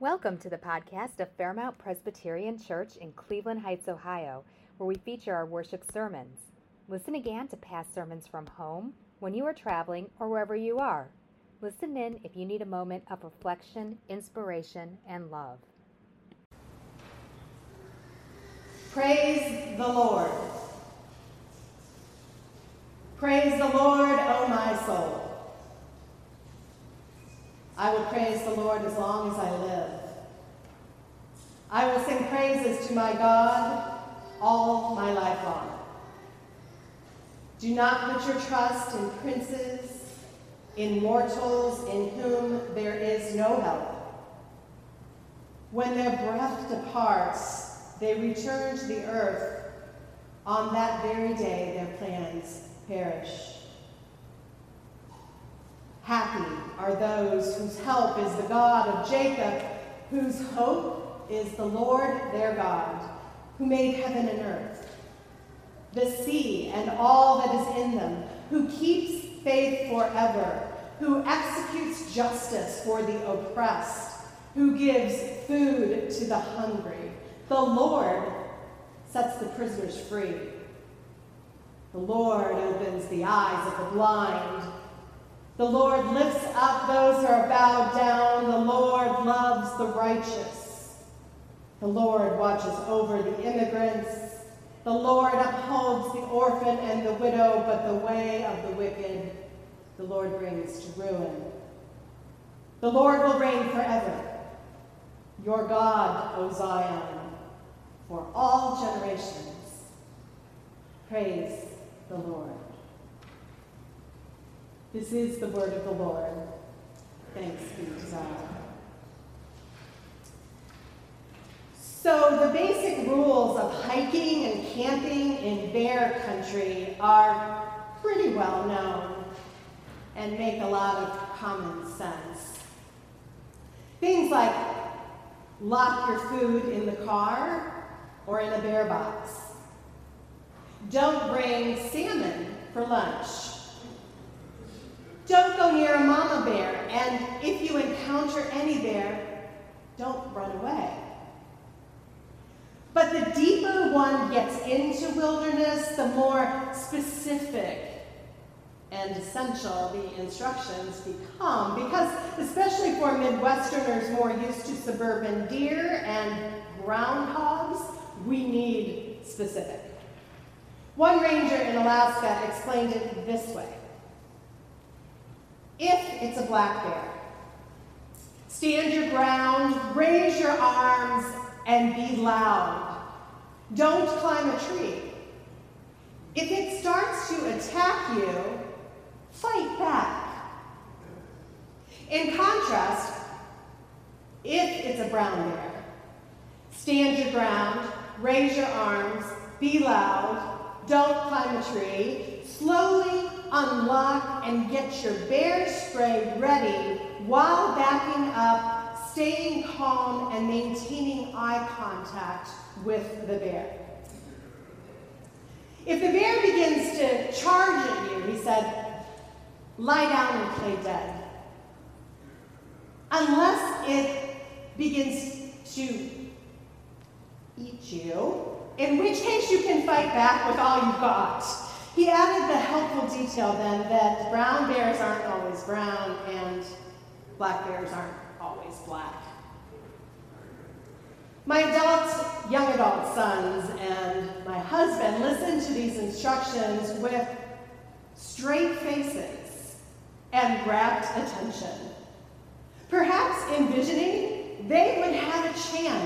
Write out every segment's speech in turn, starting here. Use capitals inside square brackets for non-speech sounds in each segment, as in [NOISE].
Welcome to the podcast of Fairmount Presbyterian Church in Cleveland Heights, Ohio, where we feature our worship sermons. Listen again to past sermons from home, when you are traveling, or wherever you are. Listen in if you need a moment of reflection, inspiration, and love. Praise the Lord. Praise the Lord, O my soul. I will praise the Lord as long as I live. I will sing praises to my God all my life long. Do not put your trust in princes, in mortals in whom there is no help. When their breath departs, they return to the earth. On that very day, their plans perish. Happy are those whose help is the God of Jacob, whose hope is the Lord their God, who made heaven and earth, the sea and all that is in them, who keeps faith forever, who executes justice for the oppressed, who gives food to the hungry. The Lord sets the prisoners free. The Lord opens the eyes of the blind. The Lord lifts up those who are bowed down. The Lord loves the righteous. The Lord watches over the immigrants. The Lord upholds the orphan and the widow, but the way of the wicked the Lord brings to ruin. The Lord will reign forever. Your God, O Zion, for all generations. Praise the Lord. This is the word of the Lord. Thanks be to God. So, the basic rules of hiking and camping in bear country are pretty well known and make a lot of common sense. Things like lock your food in the car or in a bear box. Don't bring salmon for lunch. Don't go near a mama bear, and if you encounter any bear, don't run away. But the deeper one gets into wilderness, the more specific and essential the instructions become, because especially for Midwesterners more used to suburban deer and groundhogs, we need specific. One ranger in Alaska explained it this way. If it's a black bear, stand your ground, raise your arms, and be loud. Don't climb a tree. If it starts to attack you, fight back. In contrast, if it's a brown bear, stand your ground, raise your arms, be loud, don't climb a tree, slowly unlock and get your bear spray ready while backing up, staying calm, and maintaining eye contact with the bear. If the bear begins to charge at you, he said, lie down and play dead. Unless it begins to eat you, in which case you can fight back with all you've got. He added the helpful detail then that brown bears aren't always brown and black bears aren't always black. My adult, young adult sons and my husband listened to these instructions with straight faces and rapt attention. Perhaps envisioning they would have a chance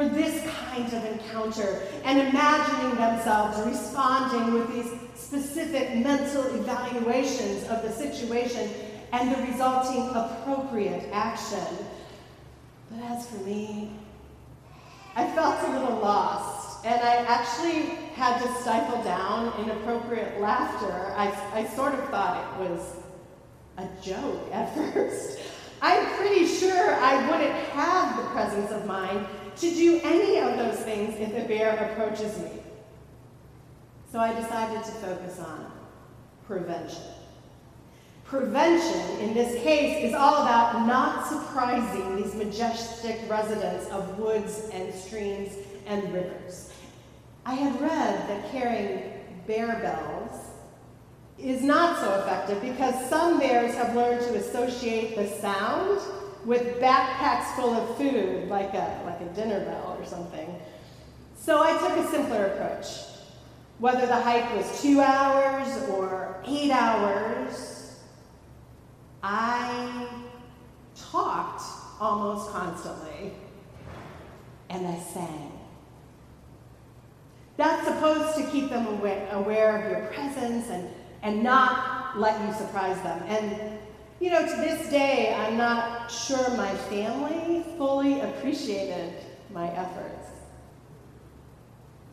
for this kind of encounter and imagining themselves responding with these specific mental evaluations of the situation and the resulting appropriate action. But as for me, I felt a little lost, and I actually had to stifle down inappropriate laughter. I, I sort of thought it was a joke at [LAUGHS] first. I'm pretty sure I wouldn't have the presence of mind to do any of those things if a bear approaches me. So I decided to focus on prevention. Prevention, in this case, is all about not surprising these majestic residents of woods and streams and rivers. I had read that carrying bear bells is not so effective because some bears have learned to associate the sound with backpacks full of food, like a, like a dinner bell or something. So I took a simpler approach. Whether the hike was two hours or eight hours, I talked almost constantly and I sang. That's supposed to keep them aware, of your presence and, and not let you surprise them. And, you know, to this day, I'm not sure my family fully appreciated my efforts.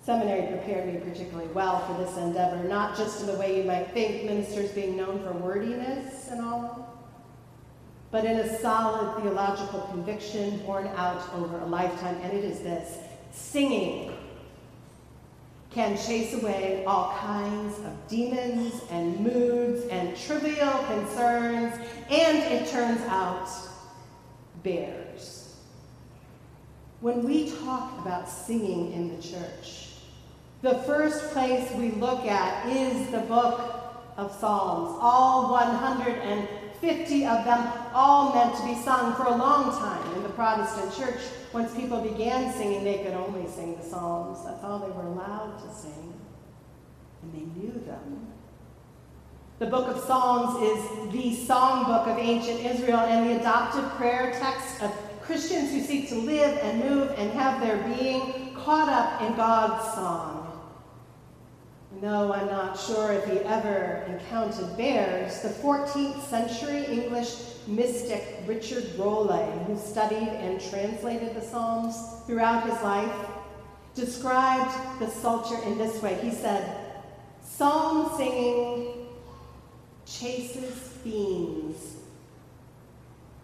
Seminary prepared me particularly well for this endeavor, not just in the way you might think, ministers being known for wordiness and all, but in a solid theological conviction borne out over a lifetime, and it is this singing can chase away all kinds of demons and moods and trivial concerns, and it turns out, bears. When we talk about singing in the church, the first place we look at is the book of Psalms, all 150 of them, all meant to be sung for a long time in the Protestant church once people began singing, they could only sing the Psalms. That's all they were allowed to sing. And they knew them. The book of Psalms is the songbook of ancient Israel and the adopted prayer text of Christians who seek to live and move and have their being caught up in God's song. No, I'm not sure if he ever encountered bears. The 14th century English mystic Richard Rolle, who studied and translated the Psalms throughout his life, described the psalter in this way. He said, Psalm singing chases fiends,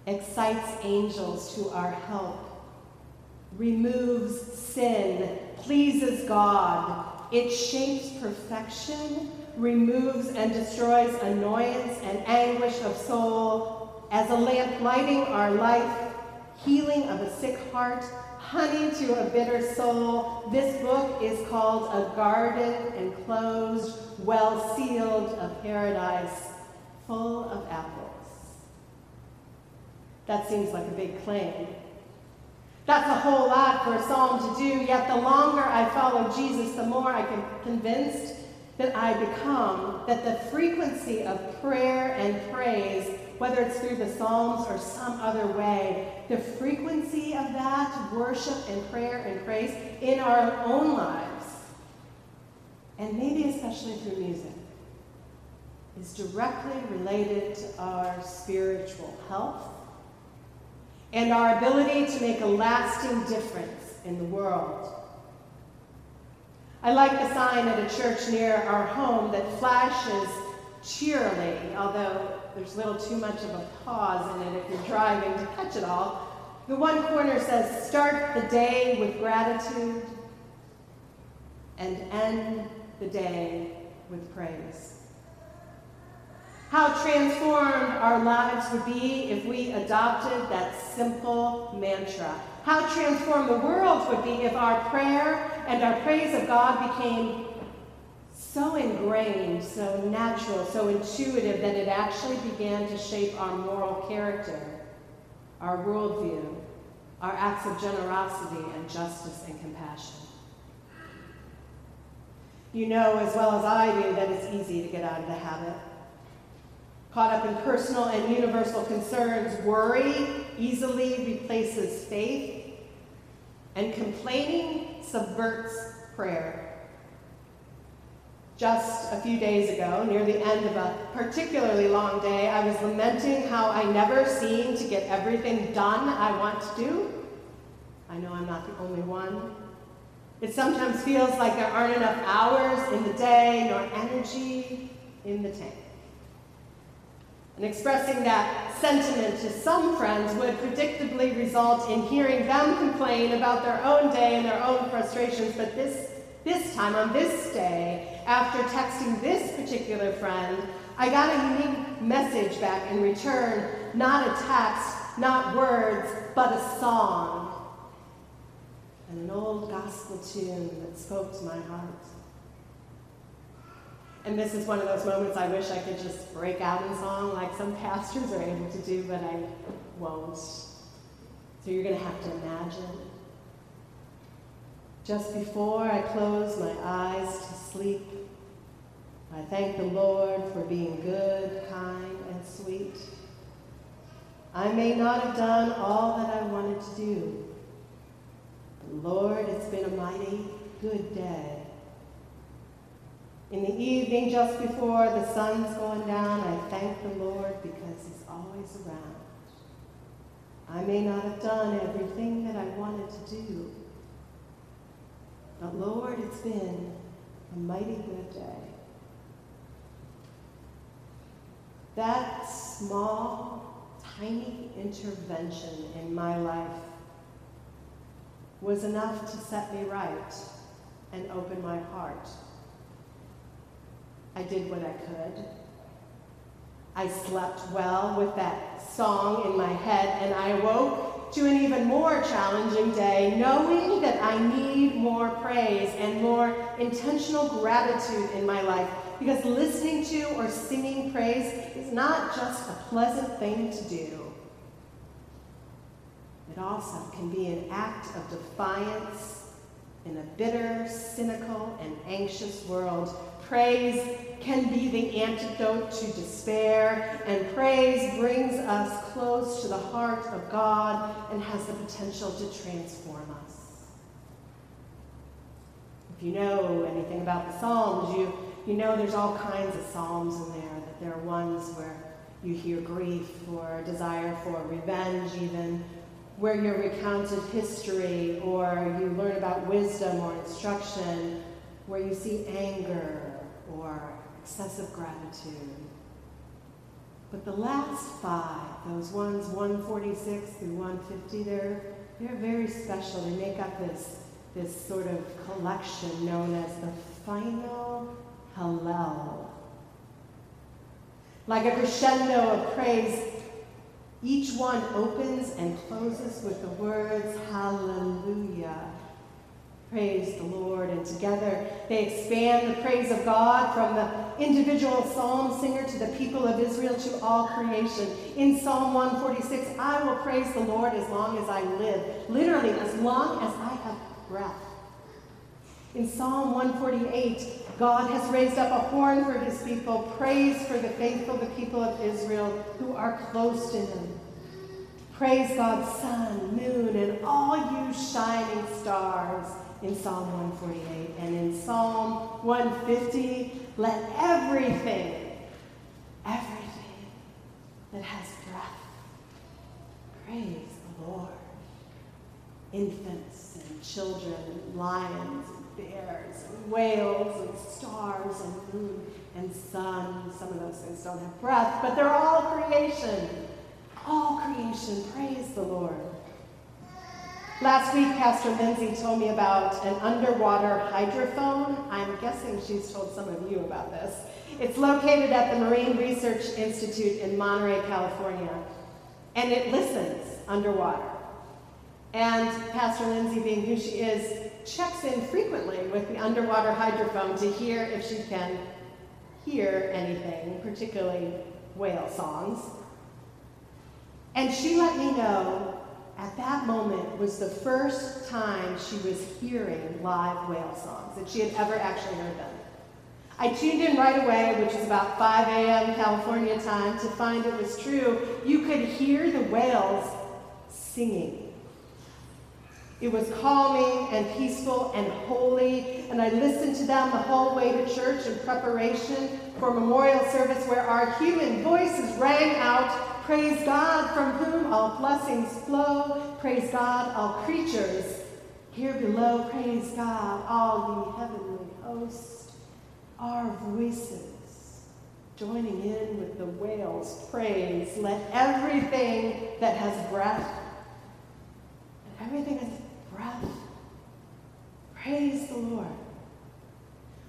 excites angels to our help, removes sin, pleases God, it shapes perfection, removes and destroys annoyance and anguish of soul, as a lamp lighting our life, healing of a sick heart, honey to a bitter soul. This book is called A Garden Enclosed, Well Sealed of Paradise, full of apples. That seems like a big claim. That's a whole lot for a psalm to do, yet the longer I follow Jesus, the more I am convinced that I become, that the frequency of prayer and praise, whether it's through the Psalms or some other way, the frequency of that worship and prayer and praise in our own lives, and maybe especially through music, is directly related to our spiritual health and our ability to make a lasting difference in the world. I like the sign at a church near our home that flashes cheerily, although there's little too much of a pause in it if you're driving to catch it all. The one corner says, Start the day with gratitude and end the day with praise how transformed our lives would be if we adopted that simple mantra. How transformed the world would be if our prayer and our praise of God became so ingrained, so natural, so intuitive that it actually began to shape our moral character, our worldview, our acts of generosity and justice and compassion. You know as well as I do that it's easy to get out of the habit Caught up in personal and universal concerns, worry easily replaces faith, and complaining subverts prayer. Just a few days ago, near the end of a particularly long day, I was lamenting how I never seem to get everything done I want to do. I know I'm not the only one. It sometimes feels like there aren't enough hours in the day nor energy in the tank. And expressing that sentiment to some friends would predictably result in hearing them complain about their own day and their own frustrations. But this, this time, on this day, after texting this particular friend, I got a unique message back in return, not a text, not words, but a song. And an old gospel tune that spoke to my heart. And this is one of those moments I wish I could just break out in song like some pastors are able to do, but I won't. So you're going to have to imagine. Just before I close my eyes to sleep, I thank the Lord for being good, kind, and sweet. I may not have done all that I wanted to do, but Lord, it's been a mighty good day. In the evening, just before the sun's going down, I thank the Lord because He's always around. I may not have done everything that I wanted to do, but Lord, it's been a mighty good day. That small, tiny intervention in my life was enough to set me right and open my heart I did what I could. I slept well with that song in my head, and I awoke to an even more challenging day, knowing that I need more praise and more intentional gratitude in my life. Because listening to or singing praise is not just a pleasant thing to do, it also can be an act of defiance in a bitter, cynical, and anxious world Praise can be the antidote to despair, and praise brings us close to the heart of God and has the potential to transform us. If you know anything about the Psalms, you, you know there's all kinds of Psalms in there, that there are ones where you hear grief or desire for revenge, even where you're recounted history or you learn about wisdom or instruction, where you see anger or excessive gratitude. But the last five, those ones 146 through 150, they're, they're very special. They make up this, this sort of collection known as the final Hallel. Like a crescendo of praise, each one opens and closes with the words Hallelujah praise the Lord. And together they expand the praise of God from the individual psalm singer to the people of Israel to all creation. In Psalm 146, I will praise the Lord as long as I live. Literally, as long as I have breath. In Psalm 148, God has raised up a horn for his people, praise for the faithful, the people of Israel who are close to him. Praise God's sun, moon, and all you shining stars in Psalm 148. And in Psalm 150, let everything, everything that has breath praise the Lord. Infants and children, and lions and bears and whales and stars and moon and sun. Some of those things don't have breath, but they're all creation. All creation, praise the Lord. Last week, Pastor Lindsay told me about an underwater hydrophone. I'm guessing she's told some of you about this. It's located at the Marine Research Institute in Monterey, California, and it listens underwater. And Pastor Lindsay, being who she is, checks in frequently with the underwater hydrophone to hear if she can hear anything, particularly whale songs. And she let me know at that moment was the first time she was hearing live whale songs, that she had ever actually heard them. I tuned in right away, which is about 5 a.m. California time, to find it was true. You could hear the whales singing. It was calming and peaceful and holy, and I listened to them the whole way to church in preparation for memorial service where our human voices rang out Praise God from whom all blessings flow. Praise God, all creatures here below. Praise God, all ye heavenly hosts. Our voices joining in with the whales' praise. Let everything that has breath, let everything that has breath, praise the Lord.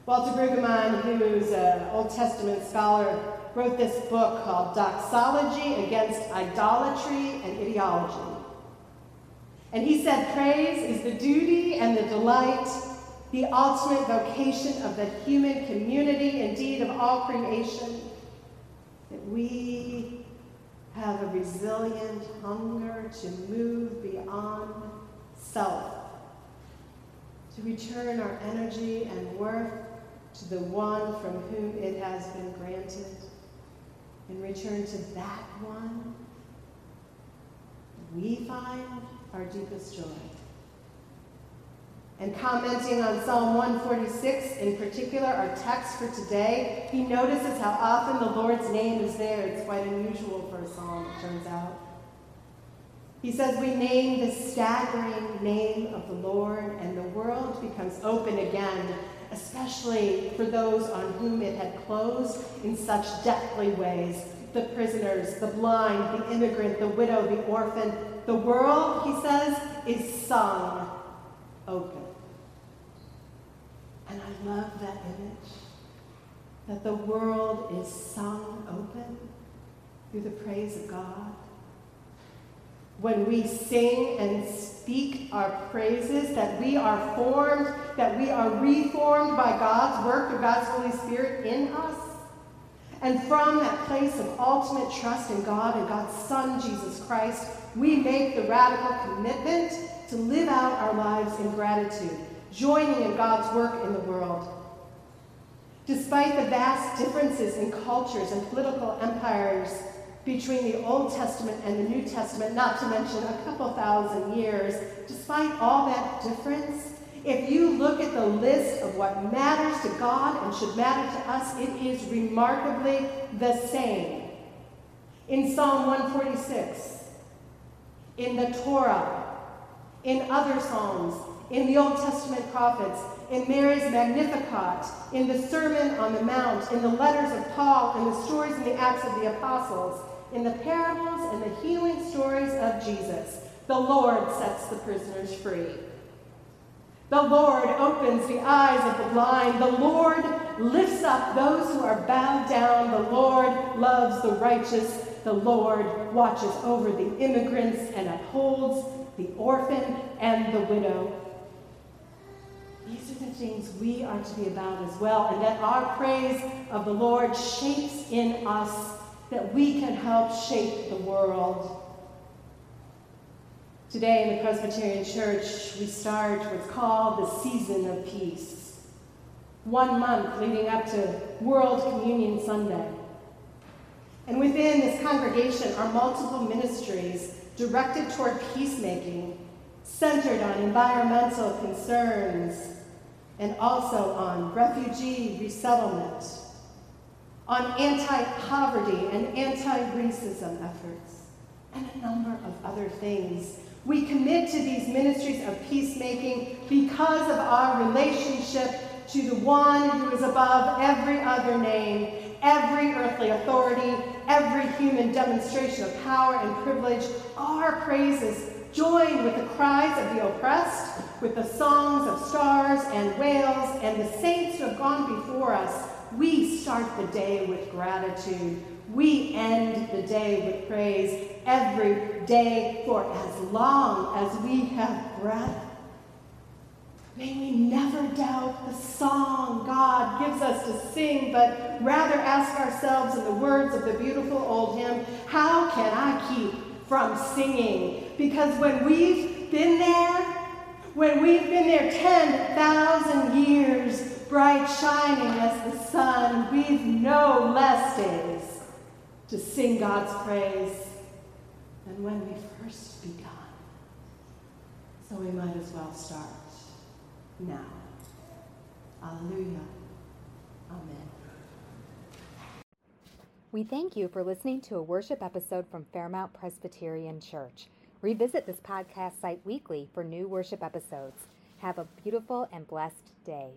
Walter Brueggemann, who's an Old Testament scholar, wrote this book called Doxology Against Idolatry and Ideology. And he said, Praise is the duty and the delight, the ultimate vocation of the human community, indeed of all creation, that we have a resilient hunger to move beyond self, to return our energy and worth to the one from whom it has been granted, and return to that one, we find our deepest joy. And commenting on Psalm 146 in particular, our text for today, he notices how often the Lord's name is there. It's quite unusual for a psalm, it turns out. He says, We name the staggering name of the Lord, and the world becomes open again, especially for those on whom it had closed in such deathly ways the prisoners, the blind, the immigrant, the widow, the orphan. The world, he says, is sung open. And I love that image that the world is sung open through the praise of God. When we sing and speak our praises, that we are formed, that we are reformed by God's work through God's Holy Spirit in us. And from that place of ultimate trust in God and God's Son, Jesus Christ, we make the radical commitment to live out our lives in gratitude joining in God's work in the world. Despite the vast differences in cultures and political empires between the Old Testament and the New Testament, not to mention a couple thousand years, despite all that difference, if you look at the list of what matters to God and should matter to us, it is remarkably the same. In Psalm 146, in the Torah, in other Psalms, in the Old Testament prophets, in Mary's Magnificat, in the Sermon on the Mount, in the letters of Paul, in the stories in the Acts of the Apostles, in the parables and the healing stories of Jesus. The Lord sets the prisoners free. The Lord opens the eyes of the blind. The Lord lifts up those who are bowed down. The Lord loves the righteous. The Lord watches over the immigrants and upholds the orphan and the widow. These are the things we are to be about as well, and that our praise of the Lord shapes in us that we can help shape the world. Today in the Presbyterian Church, we start what's called the Season of Peace. One month leading up to World Communion Sunday. And within this congregation are multiple ministries directed toward peacemaking, centered on environmental concerns, and also on refugee resettlement, on anti poverty and anti racism efforts, and a number of other things. We commit to these ministries of peacemaking because of our relationship to the one who is above every other name, every earthly authority, every human demonstration of power and privilege. Our praises join with the cries of the oppressed, with the songs of stars and whales, and the saints who have gone before us. We start the day with gratitude. We end the day with praise every day for as long as we have breath. May we never doubt the song God gives us to sing, but rather ask ourselves in the words of the beautiful old hymn, how can I keep from singing? Because when we've been there, when we've been there 10,000 years, bright shining as the sun, we've no less days to sing God's praise than when we first begun. So we might as well start now. Alleluia. Amen. We thank you for listening to a worship episode from Fairmount Presbyterian Church. Revisit this podcast site weekly for new worship episodes. Have a beautiful and blessed day.